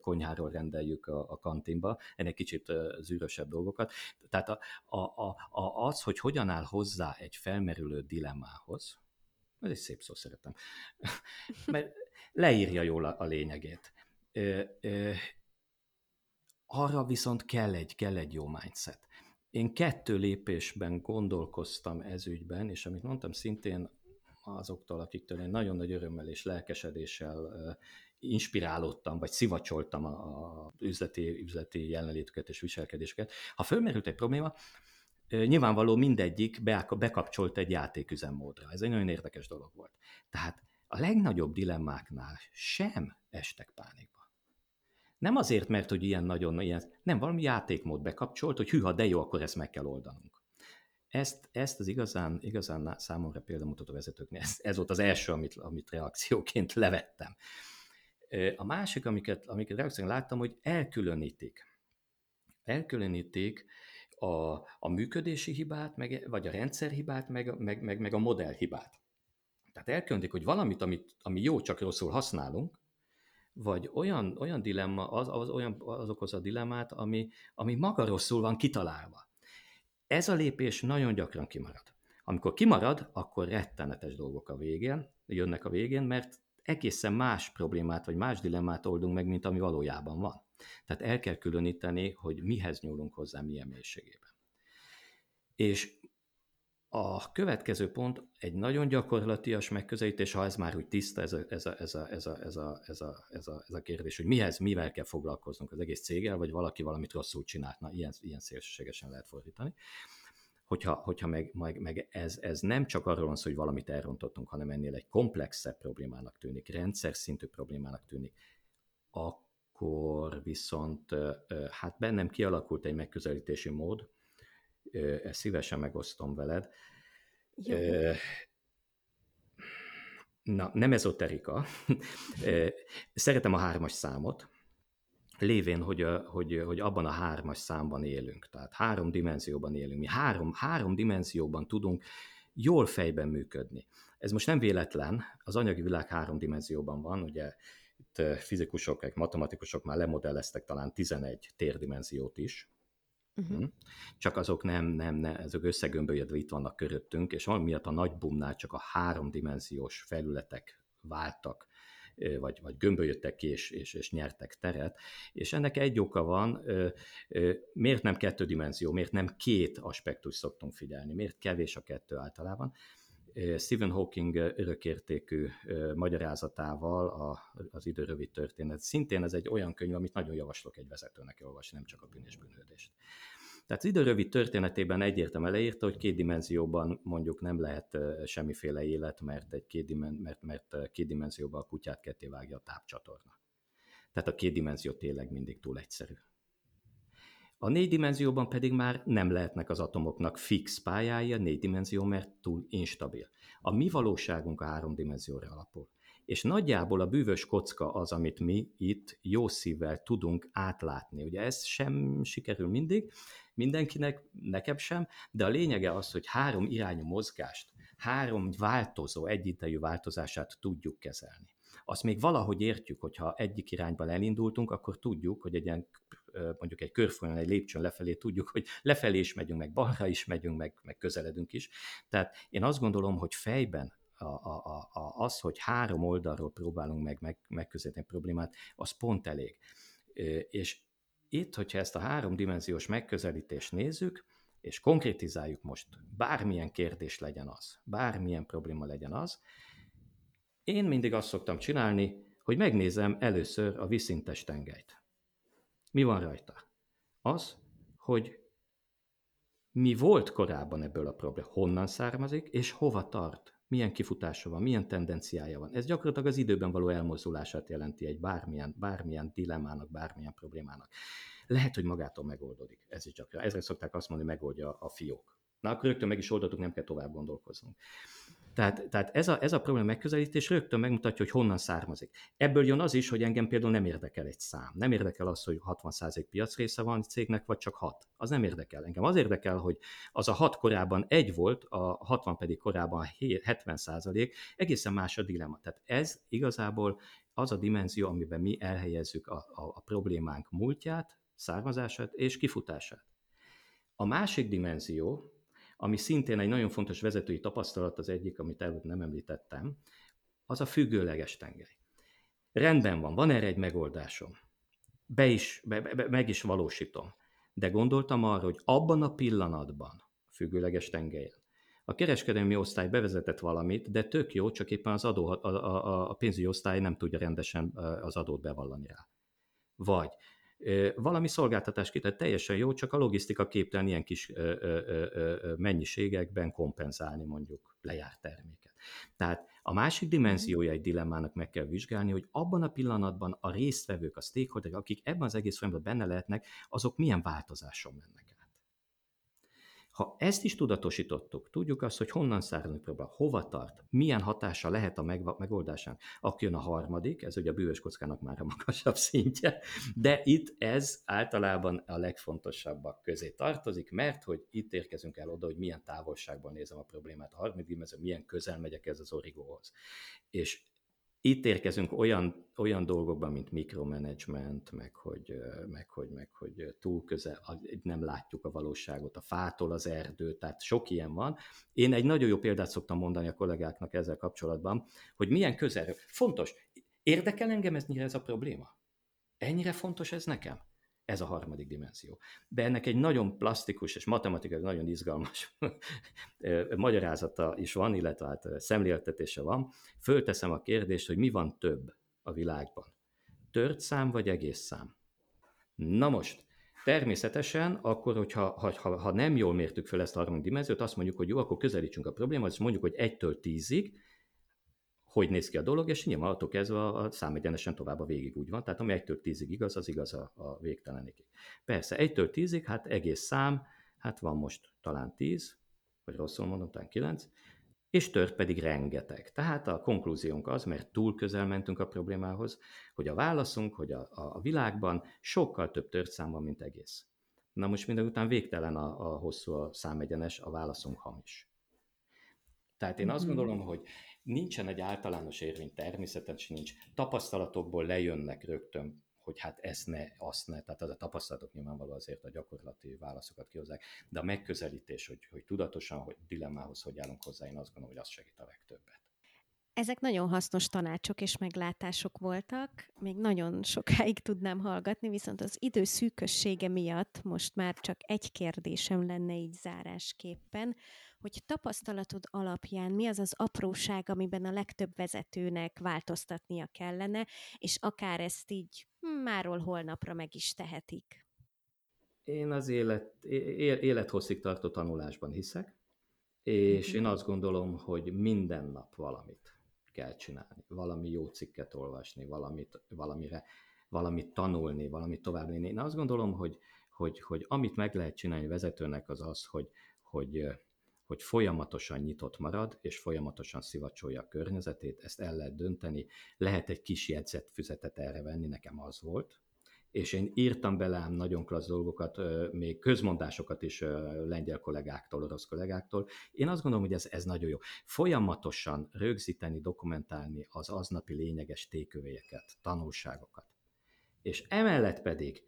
konyháról rendeljük a, a kantinba, ennek kicsit zűrösebb dolgokat. Tehát a, a, a, az, hogy hogyan áll hozzá egy felmerülő dilemmához, ez egy szép szó, szeretem, mert leírja jól a, a lényegét. Arra viszont kell egy, kell egy jó mindset. Én kettő lépésben gondolkoztam ez ügyben, és amit mondtam, szintén azoktól, akiktől én nagyon nagy örömmel és lelkesedéssel inspirálódtam, vagy szivacsoltam a, üzleti, üzleti jelenlétüket és viselkedéseket. Ha fölmerült egy probléma, nyilvánvaló mindegyik bekapcsolt egy játéküzemmódra. Ez egy nagyon érdekes dolog volt. Tehát a legnagyobb dilemmáknál sem estek pánikba. Nem azért, mert hogy ilyen nagyon, ilyen, nem, valami játékmód bekapcsolt, hogy hűha, de jó, akkor ezt meg kell oldanunk. Ezt, ezt az igazán, igazán számomra példamutató vezetőknél, ez, ez volt az első, amit, amit reakcióként levettem. A másik, amiket, amiket reakcióként láttam, hogy elkülönítik. Elkülönítik a, a működési hibát, meg, vagy a rendszerhibát, meg, meg, meg, meg a modellhibát. Tehát elkülönítik, hogy valamit, amit, ami jó, csak rosszul használunk, vagy olyan, olyan dilemma, az, az, olyan, az okoz a dilemmát, ami, ami maga rosszul van kitalálva. Ez a lépés nagyon gyakran kimarad. Amikor kimarad, akkor rettenetes dolgok a végén, jönnek a végén, mert egészen más problémát vagy más dilemmát oldunk meg, mint ami valójában van. Tehát el kell különíteni, hogy mihez nyúlunk hozzá, milyen mélységében. És a következő pont egy nagyon gyakorlatias megközelítés, ha ez már úgy tiszta, ez a, ez ez ez ez ez ez a kérdés, hogy mihez, mivel kell foglalkoznunk az egész céggel, vagy valaki valamit rosszul csinált, na ilyen, ilyen szélsőségesen lehet fordítani. Hogyha, hogyha meg, meg, meg ez, ez nem csak arról van szó, hogy valamit elrontottunk, hanem ennél egy komplexebb problémának tűnik, rendszer szintű problémának tűnik, akkor viszont hát bennem kialakult egy megközelítési mód, ezt szívesen megosztom veled. Jó. Na, nem ezoterika. Szeretem a hármas számot, lévén, hogy, hogy, hogy abban a hármas számban élünk, tehát három dimenzióban élünk. Mi három, három dimenzióban tudunk jól fejben működni. Ez most nem véletlen, az anyagi világ három dimenzióban van, ugye itt fizikusok, matematikusok már lemodelleztek talán 11 térdimenziót is, Uh-huh. Csak azok nem, nem, nem, ezek összegömbölyedve itt vannak köröttünk, és valamiatt a nagy bumnál csak a háromdimenziós felületek váltak vagy, vagy gömbölyödtek ki, és, és, és nyertek teret. És ennek egy oka van, miért nem kettő dimenzió, miért nem két aspektus szoktunk figyelni, miért kevés a kettő általában. Stephen Hawking örökértékű magyarázatával az idő rövid történet. Szintén ez egy olyan könyv, amit nagyon javaslok egy vezetőnek olvasni, nem csak a bűn és. Tehát az idő rövid történetében egyértelműen leírta, hogy két dimenzióban mondjuk nem lehet semmiféle élet, mert, egy két, dimen, mert, mert két dimenzióban a kutyát ketté vágja a tápcsatorna. Tehát a két dimenzió tényleg mindig túl egyszerű. A négy dimenzióban pedig már nem lehetnek az atomoknak fix pályái, a négy dimenzió, mert túl instabil. A mi valóságunk a három dimenzióra alapul. És nagyjából a bűvös kocka az, amit mi itt jó szívvel tudunk átlátni. Ugye ez sem sikerül mindig, mindenkinek, nekem sem, de a lényege az, hogy három irányú mozgást, három változó, egyidejű változását tudjuk kezelni. Azt még valahogy értjük, hogyha egyik irányban elindultunk, akkor tudjuk, hogy egy ilyen mondjuk egy körfolyon, egy lépcsőn lefelé tudjuk, hogy lefelé is megyünk, meg balra is megyünk, meg, meg közeledünk is. Tehát én azt gondolom, hogy fejben a, a, a, az, hogy három oldalról próbálunk meg, meg megközelíteni a problémát, az pont elég. És itt, hogyha ezt a háromdimenziós megközelítést nézzük, és konkrétizáljuk most, bármilyen kérdés legyen az, bármilyen probléma legyen az, én mindig azt szoktam csinálni, hogy megnézem először a viszintes tengelyt. Mi van rajta? Az, hogy mi volt korábban ebből a probléma, honnan származik, és hova tart, milyen kifutása van, milyen tendenciája van. Ez gyakorlatilag az időben való elmozdulását jelenti egy bármilyen, bármilyen dilemmának, bármilyen problémának. Lehet, hogy magától megoldódik. Ez is gyakran. Ezre szokták azt mondani, megoldja a fiók. Na, akkor rögtön meg is oldottuk, nem kell tovább gondolkoznunk. Tehát, tehát ez, a, ez a probléma megközelítés rögtön megmutatja, hogy honnan származik. Ebből jön az is, hogy engem például nem érdekel egy szám. Nem érdekel az, hogy 60% piacrésze van cégnek, vagy csak 6. Az nem érdekel. Engem az érdekel, hogy az a 6 korábban egy volt, a 60 pedig korábban 70%, egészen más a dilemma. Tehát ez igazából az a dimenzió, amiben mi elhelyezzük a, a, a problémánk múltját, származását és kifutását. A másik dimenzió, ami szintén egy nagyon fontos vezetői tapasztalat, az egyik, amit előbb nem említettem, az a függőleges tengely. Rendben van, van erre egy megoldásom. Be is, be, be, meg is valósítom. De gondoltam arra, hogy abban a pillanatban, függőleges tengelyen, a kereskedelmi osztály bevezetett valamit, de tök jó, csak éppen az adó, a, a, a pénzügyi osztály nem tudja rendesen az adót bevallani rá. Vagy valami szolgáltatás kitett teljesen jó, csak a logisztika képtelen ilyen kis mennyiségekben kompenzálni mondjuk lejárt terméket. Tehát a másik dimenziója egy dilemmának meg kell vizsgálni, hogy abban a pillanatban a résztvevők, a stakeholderek, akik ebben az egész folyamatban benne lehetnek, azok milyen változáson mennek ha ezt is tudatosítottuk, tudjuk azt, hogy honnan származik probléma, hova tart, milyen hatása lehet a megoldásán, akkor jön a harmadik, ez ugye a bűvös kockának már a magasabb szintje, de itt ez általában a legfontosabbak közé tartozik, mert hogy itt érkezünk el oda, hogy milyen távolságban nézem a problémát, a harmadik dimenzió, milyen közel megyek ez az origóhoz. És itt érkezünk olyan, olyan dolgokban, mint mikromanagement, meg hogy, meg, hogy, meg hogy túl közel, nem látjuk a valóságot, a fától az erdő, tehát sok ilyen van. Én egy nagyon jó példát szoktam mondani a kollégáknak ezzel kapcsolatban, hogy milyen közel. Fontos, érdekel engem ez, ez a probléma? Ennyire fontos ez nekem? Ez a harmadik dimenzió. De ennek egy nagyon plastikus és matematikai nagyon izgalmas magyarázata is van, illetve hát szemléltetése van. Fölteszem a kérdést, hogy mi van több a világban. Tört szám vagy egész szám? Na most, Természetesen, akkor, hogyha ha, ha, ha nem jól mértük fel ezt a harmadik dimenziót, azt mondjuk, hogy jó, akkor közelítsünk a problémához, mondjuk, hogy 1-től 10-ig, hogy néz ki a dolog, és nyilván attól kezdve a szám egyenesen tovább a végig úgy van. Tehát ami 1-től 10-ig igaz, az igaz a, a végtelenig. Persze, 1-től 10-ig, hát egész szám, hát van most talán 10, vagy rosszul mondom, talán 9, és tört pedig rengeteg. Tehát a konklúziónk az, mert túl közel mentünk a problémához, hogy a válaszunk, hogy a, a világban sokkal több tört szám van, mint egész. Na most minden után végtelen a, a hosszú a számegyenes, a válaszunk hamis. Tehát én azt mhm. gondolom, hogy nincsen egy általános érvény, természetesen nincs. Tapasztalatokból lejönnek rögtön, hogy hát ezt ne, azt ne, tehát az a tapasztalatok nyilvánvaló azért a gyakorlati válaszokat kihozzák, de a megközelítés, hogy, hogy tudatosan, hogy dilemmához hogy állunk hozzá, én azt gondolom, hogy az segít a legtöbbet. Ezek nagyon hasznos tanácsok és meglátások voltak, még nagyon sokáig tudnám hallgatni, viszont az idő szűkössége miatt most már csak egy kérdésem lenne így zárásképpen, hogy tapasztalatod alapján mi az az apróság, amiben a legtöbb vezetőnek változtatnia kellene, és akár ezt így máról holnapra meg is tehetik. Én az élet, élethosszig tartó tanulásban hiszek, és én azt gondolom, hogy minden nap valamit kell csinálni, valami jó cikket olvasni, valamit, valamire, valamit tanulni, valamit tovább lépni. Én azt gondolom, hogy, hogy, hogy amit meg lehet csinálni vezetőnek az az, hogy, hogy, hogy folyamatosan nyitott marad, és folyamatosan szivacsolja a környezetét, ezt el lehet dönteni. Lehet egy kis jegyzetfüzetet erre venni, nekem az volt, és én írtam belám nagyon klassz dolgokat, még közmondásokat is lengyel kollégáktól, orosz kollégáktól. Én azt gondolom, hogy ez, ez nagyon jó. Folyamatosan rögzíteni, dokumentálni az aznapi lényeges tékövélyeket, tanulságokat. És emellett pedig,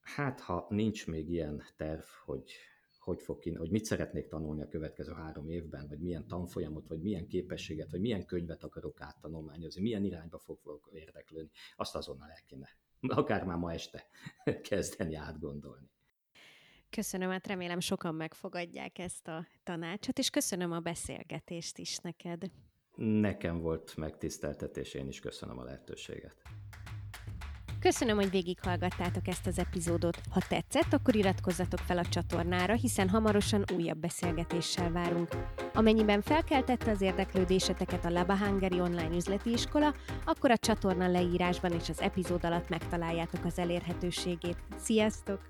hát ha nincs még ilyen terv, hogy hogy, fog ki, hogy mit szeretnék tanulni a következő három évben, vagy milyen tanfolyamot, vagy milyen képességet, vagy milyen könyvet akarok áttanulmányozni, milyen irányba fog érdeklődni, azt azonnal el kéne akár már ma este kezdeni átgondolni. Köszönöm, hát remélem sokan megfogadják ezt a tanácsot, és köszönöm a beszélgetést is neked. Nekem volt megtiszteltetés, én is köszönöm a lehetőséget. Köszönöm, hogy végighallgattátok ezt az epizódot. Ha tetszett, akkor iratkozzatok fel a csatornára, hiszen hamarosan újabb beszélgetéssel várunk. Amennyiben felkeltette az érdeklődéseteket a Laba Hungary online üzleti iskola, akkor a csatorna leírásban és az epizód alatt megtaláljátok az elérhetőségét. Sziasztok!